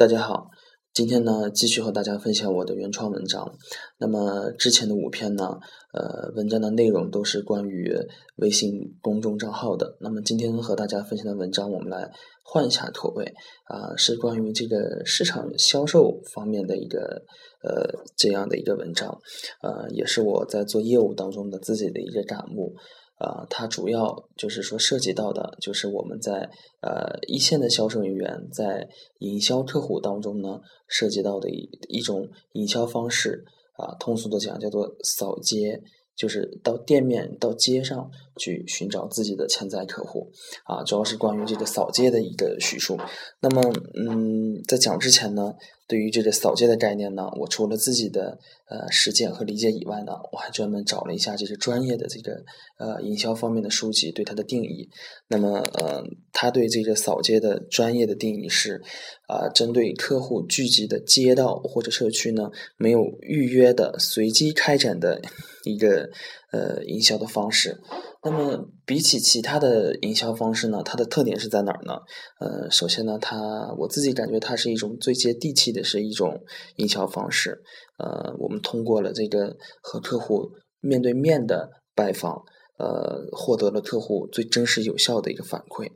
大家好，今天呢继续和大家分享我的原创文章。那么之前的五篇呢，呃，文章的内容都是关于微信公众账号的。那么今天和大家分享的文章，我们来换一下口味啊，是关于这个市场销售方面的一个呃这样的一个文章，呃，也是我在做业务当中的自己的一个感悟。啊，它主要就是说涉及到的，就是我们在呃一线的销售人员在营销客户当中呢，涉及到的一一种营销方式啊，通俗的讲叫做扫街。就是到店面、到街上去寻找自己的潜在客户，啊，主要是关于这个扫街的一个叙述。那么，嗯，在讲之前呢，对于这个扫街的概念呢，我除了自己的呃实践和理解以外呢，我还专门找了一下这些专业的这个呃营销方面的书籍对它的定义。那么，呃，他对这个扫街的专业的定义是，啊，针对客户聚集的街道或者社区呢，没有预约的随机开展的。一个呃营销的方式，那么比起其他的营销方式呢，它的特点是在哪儿呢？呃，首先呢，它我自己感觉它是一种最接地气的是一种营销方式。呃，我们通过了这个和客户面对面的拜访，呃，获得了客户最真实有效的一个反馈。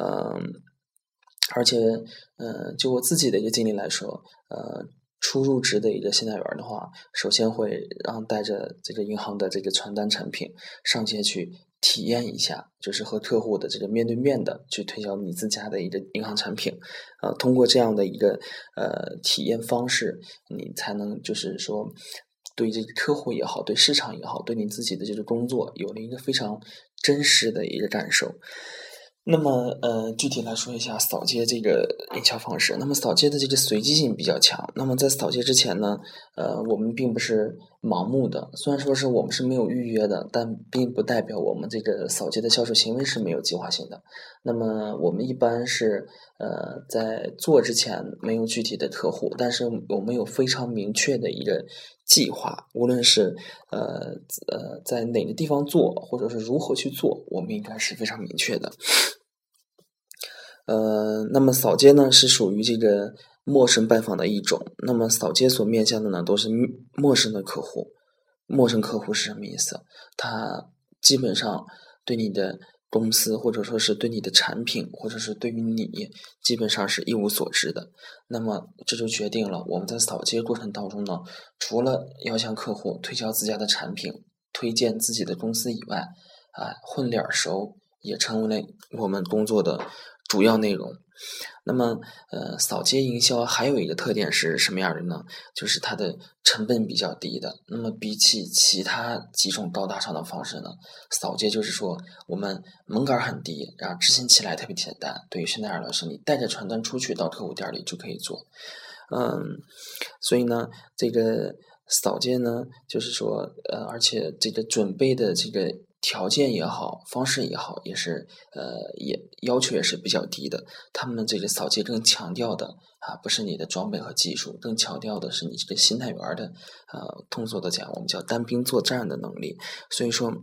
嗯，而且，呃，就我自己的一个经历来说，呃。初入职的一个信贷员的话，首先会让带着这个银行的这个传单产品上街去体验一下，就是和客户的这个面对面的去推销你自家的一个银行产品，呃，通过这样的一个呃体验方式，你才能就是说对这个客户也好，对市场也好，对你自己的这个工作有了一个非常真实的一个感受。那么，呃，具体来说一下扫街这个营销方式。那么，扫街的这个随机性比较强。那么，在扫街之前呢，呃，我们并不是盲目的。虽然说是我们是没有预约的，但并不代表我们这个扫街的销售行为是没有计划性的。那么，我们一般是，呃，在做之前没有具体的客户，但是我们有非常明确的一个计划。无论是呃呃在哪个地方做，或者是如何去做，我们应该是非常明确的。呃，那么扫街呢是属于这个陌生拜访的一种。那么扫街所面向的呢都是陌生的客户。陌生客户是什么意思？他基本上对你的公司或者说是对你的产品或者是对于你基本上是一无所知的。那么这就决定了我们在扫街过程当中呢，除了要向客户推销自家的产品、推荐自己的公司以外，啊，混脸熟也成为了我们工作的。主要内容，那么呃，扫街营销还有一个特点是什么样的呢？就是它的成本比较低的。那么比起其他几种高大上的方式呢，扫街就是说我们门槛很低，然后执行起来特别简单。对于现在来说，你带着传单出去到客户店里就可以做。嗯，所以呢，这个扫街呢，就是说呃，而且这个准备的这个。条件也好，方式也好，也是呃，也要求也是比较低的。他们这个扫街更强调的啊，不是你的装备和技术，更强调的是你这个心态员的呃，通俗的讲，我们叫单兵作战的能力。所以说。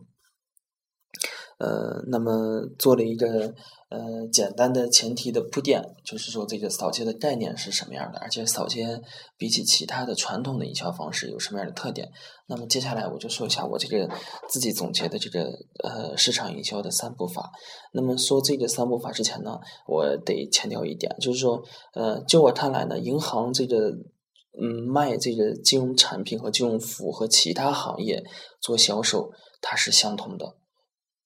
呃，那么做了一个呃简单的前提的铺垫，就是说这个扫街的概念是什么样的，而且扫街比起其他的传统的营销方式有什么样的特点。那么接下来我就说一下我这个自己总结的这个呃市场营销的三步法。那么说这个三步法之前呢，我得强调一点，就是说呃，就我看来呢，银行这个嗯卖这个金融产品和金融服务和其他行业做销售，它是相同的。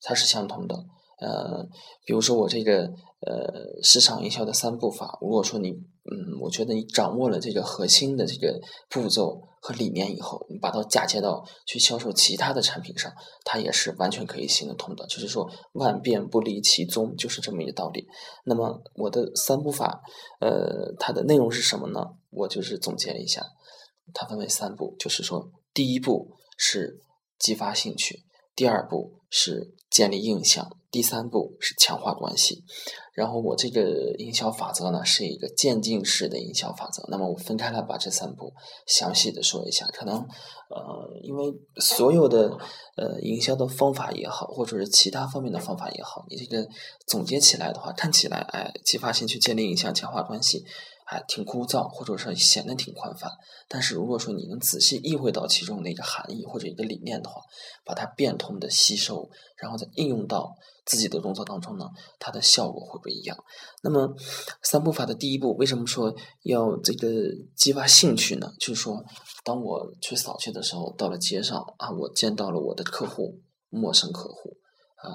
它是相同的，呃，比如说我这个呃市场营销的三步法，如果说你嗯，我觉得你掌握了这个核心的这个步骤和理念以后，你把它嫁接到去销售其他的产品上，它也是完全可以行得通的。就是说万变不离其宗，就是这么一个道理。那么我的三步法，呃，它的内容是什么呢？我就是总结了一下，它分为三步，就是说第一步是激发兴趣。第二步是建立印象，第三步是强化关系。然后我这个营销法则呢，是一个渐进式的营销法则。那么我分开来把这三步详细的说一下。可能呃，因为所有的呃营销的方法也好，或者是其他方面的方法也好，你这个总结起来的话，看起来哎，激发兴趣、建立印象、强化关系，还挺枯燥，或者说显得挺宽泛。但是如果说你能仔细意会到其中的一个含义或者一个理念的话，把它变通的吸收，然后再应用到自己的动作当中呢，它的效果会不一样。那么三步法的第一步，为什么说要这个激发兴趣呢？就是说，当我去扫街的时候，到了街上啊，我见到了我的客户，陌生客户啊，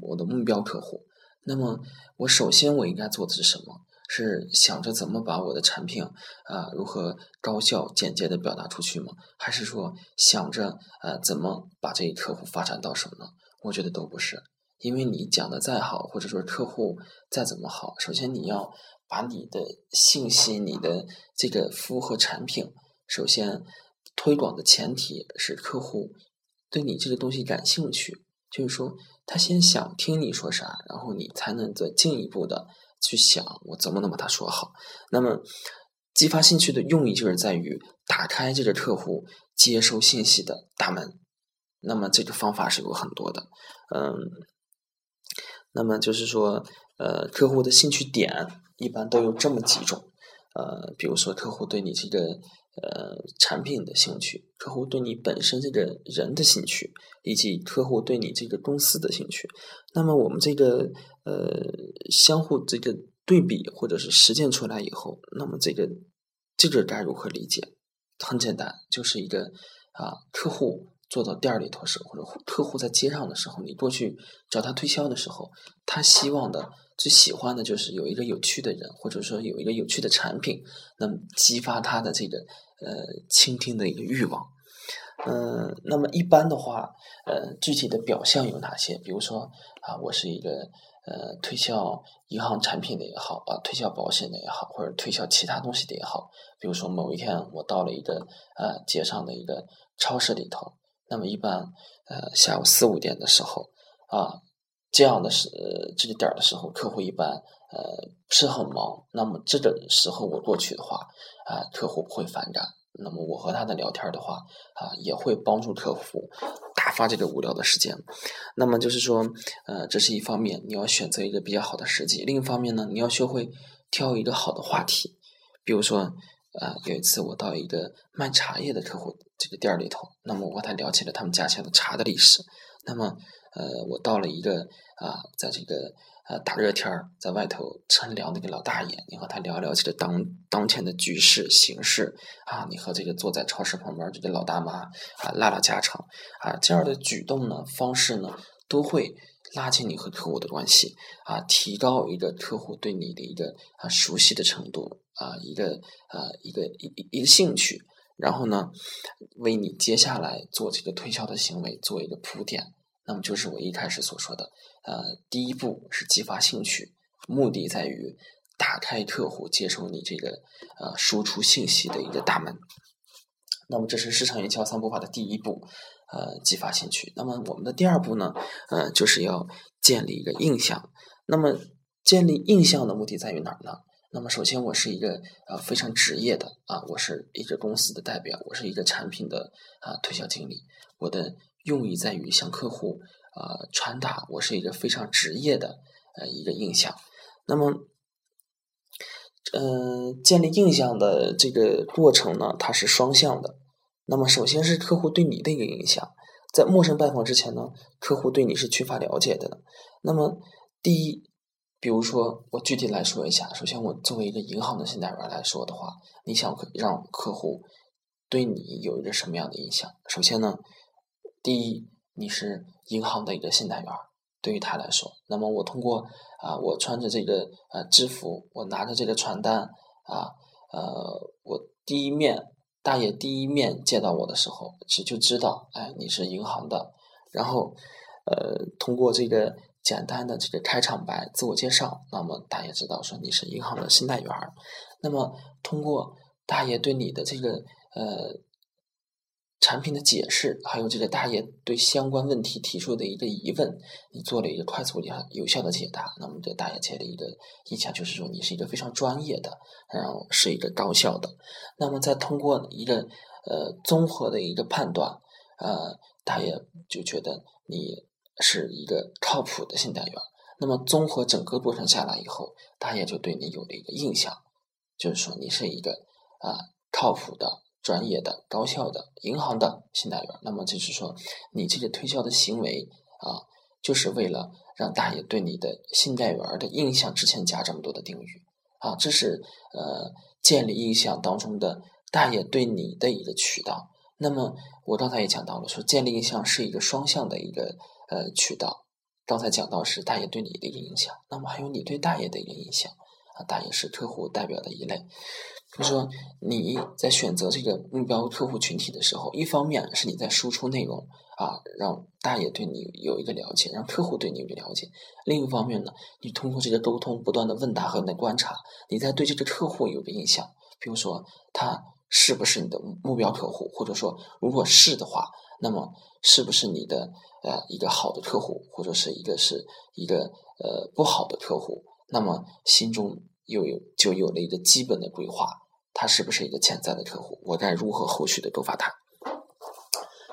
我的目标客户。那么，我首先我应该做的是什么？是想着怎么把我的产品啊如何高效简洁的表达出去吗？还是说想着呃怎么把这一客户发展到手呢？我觉得都不是，因为你讲的再好，或者说客户再怎么好，首先你要把你的信息、你的这个服务和产品，首先推广的前提是客户对你这个东西感兴趣，就是说他先想听你说啥，然后你才能再进一步的。去想我怎么能把它说好。那么，激发兴趣的用意就是在于打开这个客户接收信息的大门。那么这个方法是有很多的，嗯，那么就是说，呃，客户的兴趣点一般都有这么几种，呃，比如说客户对你这个。呃，产品的兴趣，客户对你本身这个人的兴趣，以及客户对你这个公司的兴趣，那么我们这个呃相互这个对比或者是实践出来以后，那么这个这个该如何理解？很简单，就是一个啊客户。做到店里头时，或者客户在街上的时候，你过去找他推销的时候，他希望的、最喜欢的就是有一个有趣的人，或者说有一个有趣的产品，那么激发他的这个呃倾听的一个欲望。嗯，那么一般的话，呃，具体的表象有哪些？比如说啊，我是一个呃推销银行产品的也好啊，推销保险的也好，或者推销其他东西的也好。比如说某一天我到了一个呃街上的一个超市里头。那么一般，呃，下午四五点的时候，啊，这样的时这个点儿的时候，客户一般呃不是很忙。那么这个时候我过去的话，啊，客户不会反感。那么我和他的聊天的话，啊，也会帮助客户打发这个无聊的时间。那么就是说，呃，这是一方面，你要选择一个比较好的时机；另一方面呢，你要学会挑一个好的话题，比如说。啊，有一次我到一个卖茶叶的客户这个店里头，那么我和他聊起了他们家乡的茶的历史。那么，呃，我到了一个啊，在这个呃大热天儿，在外头乘凉那个老大爷，你和他聊聊这个当当前的局势形势啊，你和这个坐在超市旁边这个老大妈啊拉拉家常啊，这样的举动呢方式呢都会。拉近你和客户的关系啊，提高一个客户对你的一个啊熟悉的程度啊，一个啊一个一一个兴趣，然后呢，为你接下来做这个推销的行为做一个铺垫。那么就是我一开始所说的，呃，第一步是激发兴趣，目的在于打开客户接受你这个呃输出信息的一个大门。那么这是市场营销三步法的第一步。呃，激发兴趣。那么我们的第二步呢，呃，就是要建立一个印象。那么建立印象的目的在于哪儿呢？那么首先，我是一个呃非常职业的啊，我是一个公司的代表，我是一个产品的啊推销经理。我的用意在于向客户啊传达我是一个非常职业的呃一个印象。那么，嗯，建立印象的这个过程呢，它是双向的。那么，首先是客户对你的一个印象，在陌生拜访之前呢，客户对你是缺乏了解的。那么，第一，比如说我具体来说一下，首先我作为一个银行的信贷员来说的话，你想让客户对你有一个什么样的印象？首先呢，第一，你是银行的一个信贷员，对于他来说，那么我通过啊，我穿着这个呃制服，我拿着这个传单啊，呃，我第一面。大爷第一面见到我的时候，其实就知道，哎，你是银行的。然后，呃，通过这个简单的这个开场白、自我介绍，那么大爷知道说你是银行的信贷员。那么，通过大爷对你的这个呃。产品的解释，还有这个大爷对相关问题提出的一个疑问，你做了一个快速、有有效的解答。那么，这大爷接的一个印象就是说，你是一个非常专业的，然后是一个高效的。那么，再通过一个呃综合的一个判断，呃，大爷就觉得你是一个靠谱的信贷员。那么，综合整个过程下来以后，大爷就对你有了一个印象。就是说你是一个啊靠谱的、专业的、高效的银行的信贷员。那么就是说，你这个推销的行为啊，就是为了让大爷对你的信贷员的印象之前加这么多的定语啊，这是呃建立印象当中的大爷对你的一个渠道。那么我刚才也讲到了，说建立印象是一个双向的一个呃渠道。刚才讲到是大爷对你的一个影响，那么还有你对大爷的一个影响啊，大爷是客户代表的一类。就是说你在选择这个目标客户群体的时候，一方面是你在输出内容啊，让大爷对你有一个了解，让客户对你有个了解；另一方面呢，你通过这个沟通、不断的问答和你的观察，你在对这个客户有个印象。比如说他是不是你的目标客户，或者说如果是的话，那么是不是你的？呃，一个好的客户，或者是一个是一个呃不好的客户，那么心中又有就有了一个基本的规划，他是不是一个潜在的客户？我该如何后续的勾发他？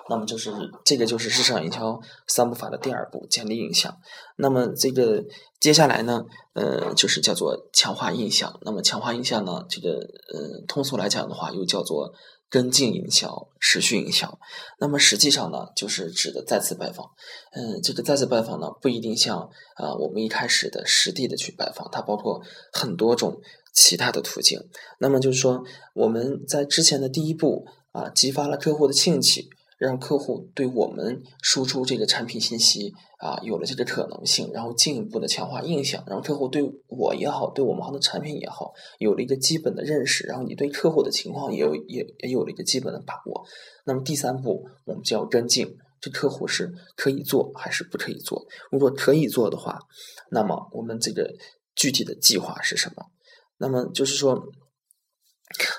那么就是这个就是市场营销三步法的第二步，建立印象。那么这个接下来呢，呃，就是叫做强化印象。那么强化印象呢，这个呃通俗来讲的话，又叫做。跟进营销、持续营销，那么实际上呢，就是指的再次拜访。嗯，这个再次拜访呢，不一定像啊我们一开始的实地的去拜访，它包括很多种其他的途径。那么就是说，我们在之前的第一步啊，激发了客户的兴趣。让客户对我们输出这个产品信息啊，有了这个可能性，然后进一步的强化印象，让客户对我也好，对我们行的产品也好，有了一个基本的认识，然后你对客户的情况也有也也有了一个基本的把握。那么第三步，我们就要跟进，这客户是可以做还是不可以做？如果可以做的话，那么我们这个具体的计划是什么？那么就是说。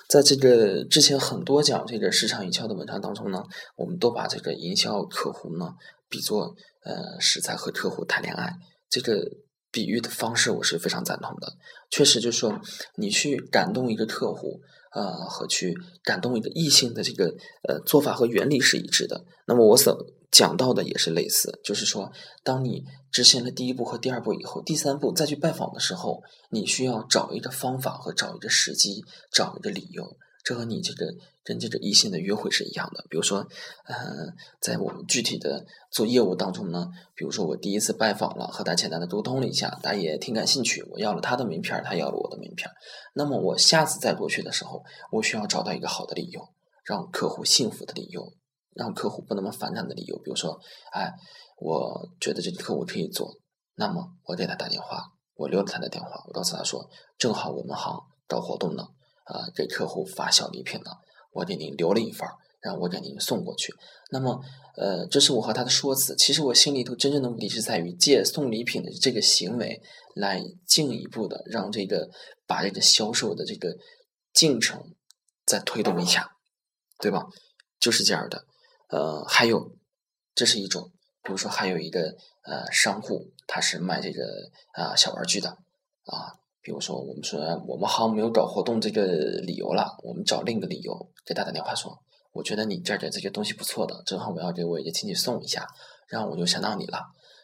在这个之前很多讲这个市场营销的文章当中呢，我们都把这个营销客户呢比作呃是在和客户谈恋爱，这个比喻的方式我是非常赞同的。确实就是说，你去感动一个客户。呃，和去感动一个异性的这个呃做法和原理是一致的。那么我所讲到的也是类似，就是说，当你执行了第一步和第二步以后，第三步再去拜访的时候，你需要找一个方法和找一个时机，找一个理由。这和你这个跟这个异性的约会是一样的。比如说，呃，在我们具体的做业务当中呢，比如说我第一次拜访了，和他简单的沟通了一下，他也挺感兴趣，我要了他的名片，他要了我的名片。那么我下次再过去的时候，我需要找到一个好的理由，让客户幸福的理由，让客户不那么反感的理由。比如说，哎，我觉得这个客户可以做，那么我给他打电话，我留了他的电话，我告诉他说，正好我们行搞活动呢。啊，给客户发小礼品呢，我给您留了一份，让我给您送过去。那么，呃，这是我和他的说辞。其实我心里头真正的目的是在于借送礼品的这个行为，来进一步的让这个把这个销售的这个进程再推动一下，对吧？就是这样的。呃，还有，这是一种，比如说还有一个呃商户，他是卖这个啊小玩具的啊。比如说，我们说我们好像没有搞活动这个理由了，我们找另一个理由给他打电话说，我觉得你这儿的这些东西不错的，正好我要给我一个亲戚送一下，然后我就想到你了，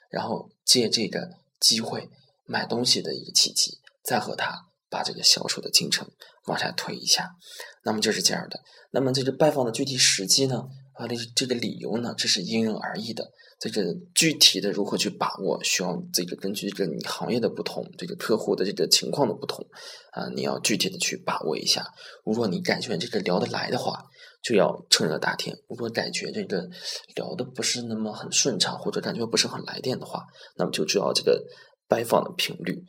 然后借这个机会买东西的一个契机，再和他把这个销售的进程往下推一下，那么就是这样的。那么这个拜访的具体时机呢？啊，这这个理由呢，这是因人而异的。这个具体的如何去把握，需要这个根据这个你行业的不同，这个客户的这个情况的不同，啊，你要具体的去把握一下。如果你感觉这个聊得来的话，就要趁热打铁；如果感觉这个聊的不是那么很顺畅，或者感觉不是很来电的话，那么就主要这个拜访的频率，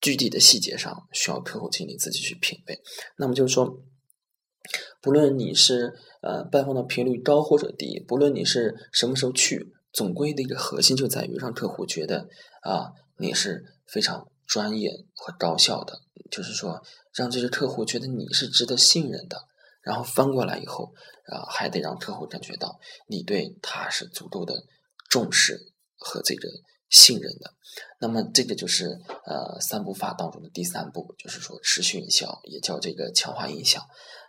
具体的细节上需要客户经理自己去品味。那么就是说。不论你是呃拜访的频率高或者低，不论你是什么时候去，总归的一个核心就在于让客户觉得啊你是非常专业和高效的，就是说让这些客户觉得你是值得信任的，然后翻过来以后啊还得让客户感觉到你对他是足够的重视和这个信任的。那么这个就是呃三步法当中的第三步，就是说持续营销，也叫这个强化印象。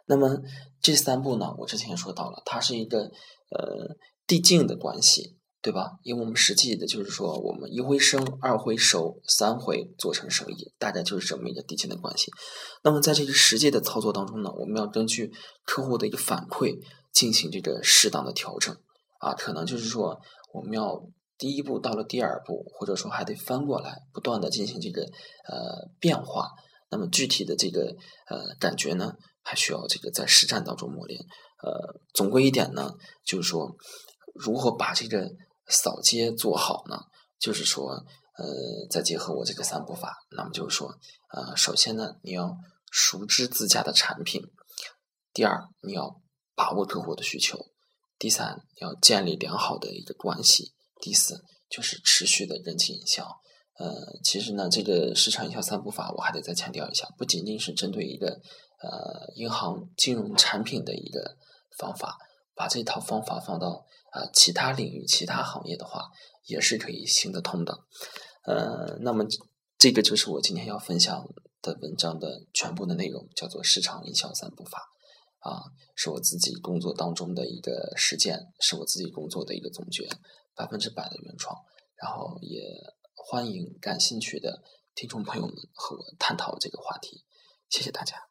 那么这三步呢，我之前说到了，它是一个呃递进的关系对吧？因为我们实际的就是说，我们一回生，二回熟，三回做成生意，大概就是这么一个递进的关系。那么在这个实际的操作当中呢，我们要根据客户的一个反馈进行这个适当的调整啊，可能就是说我们要第一步到了第二步，或者说还得翻过来，不断的进行这个呃变化。那么具体的这个呃感觉呢，还需要这个在实战当中磨练。呃，总归一点呢，就是说如何把这个扫街做好呢？就是说，呃，再结合我这个三步法，那么就是说，呃，首先呢，你要熟知自家的产品；第二，你要把握客户的需求；第三，你要建立良好的一个关系；第四，就是持续的人气营销。呃，其实呢，这个市场营销三步法，我还得再强调一下，不仅仅是针对一个呃银行金融产品的一个方法，把这套方法放到。啊，其他领域、其他行业的话，也是可以行得通的。呃，那么这个就是我今天要分享的文章的全部的内容，叫做市场营销三步法。啊，是我自己工作当中的一个实践，是我自己工作的一个总结，百分之百的原创。然后也欢迎感兴趣的听众朋友们和我探讨这个话题。谢谢大家。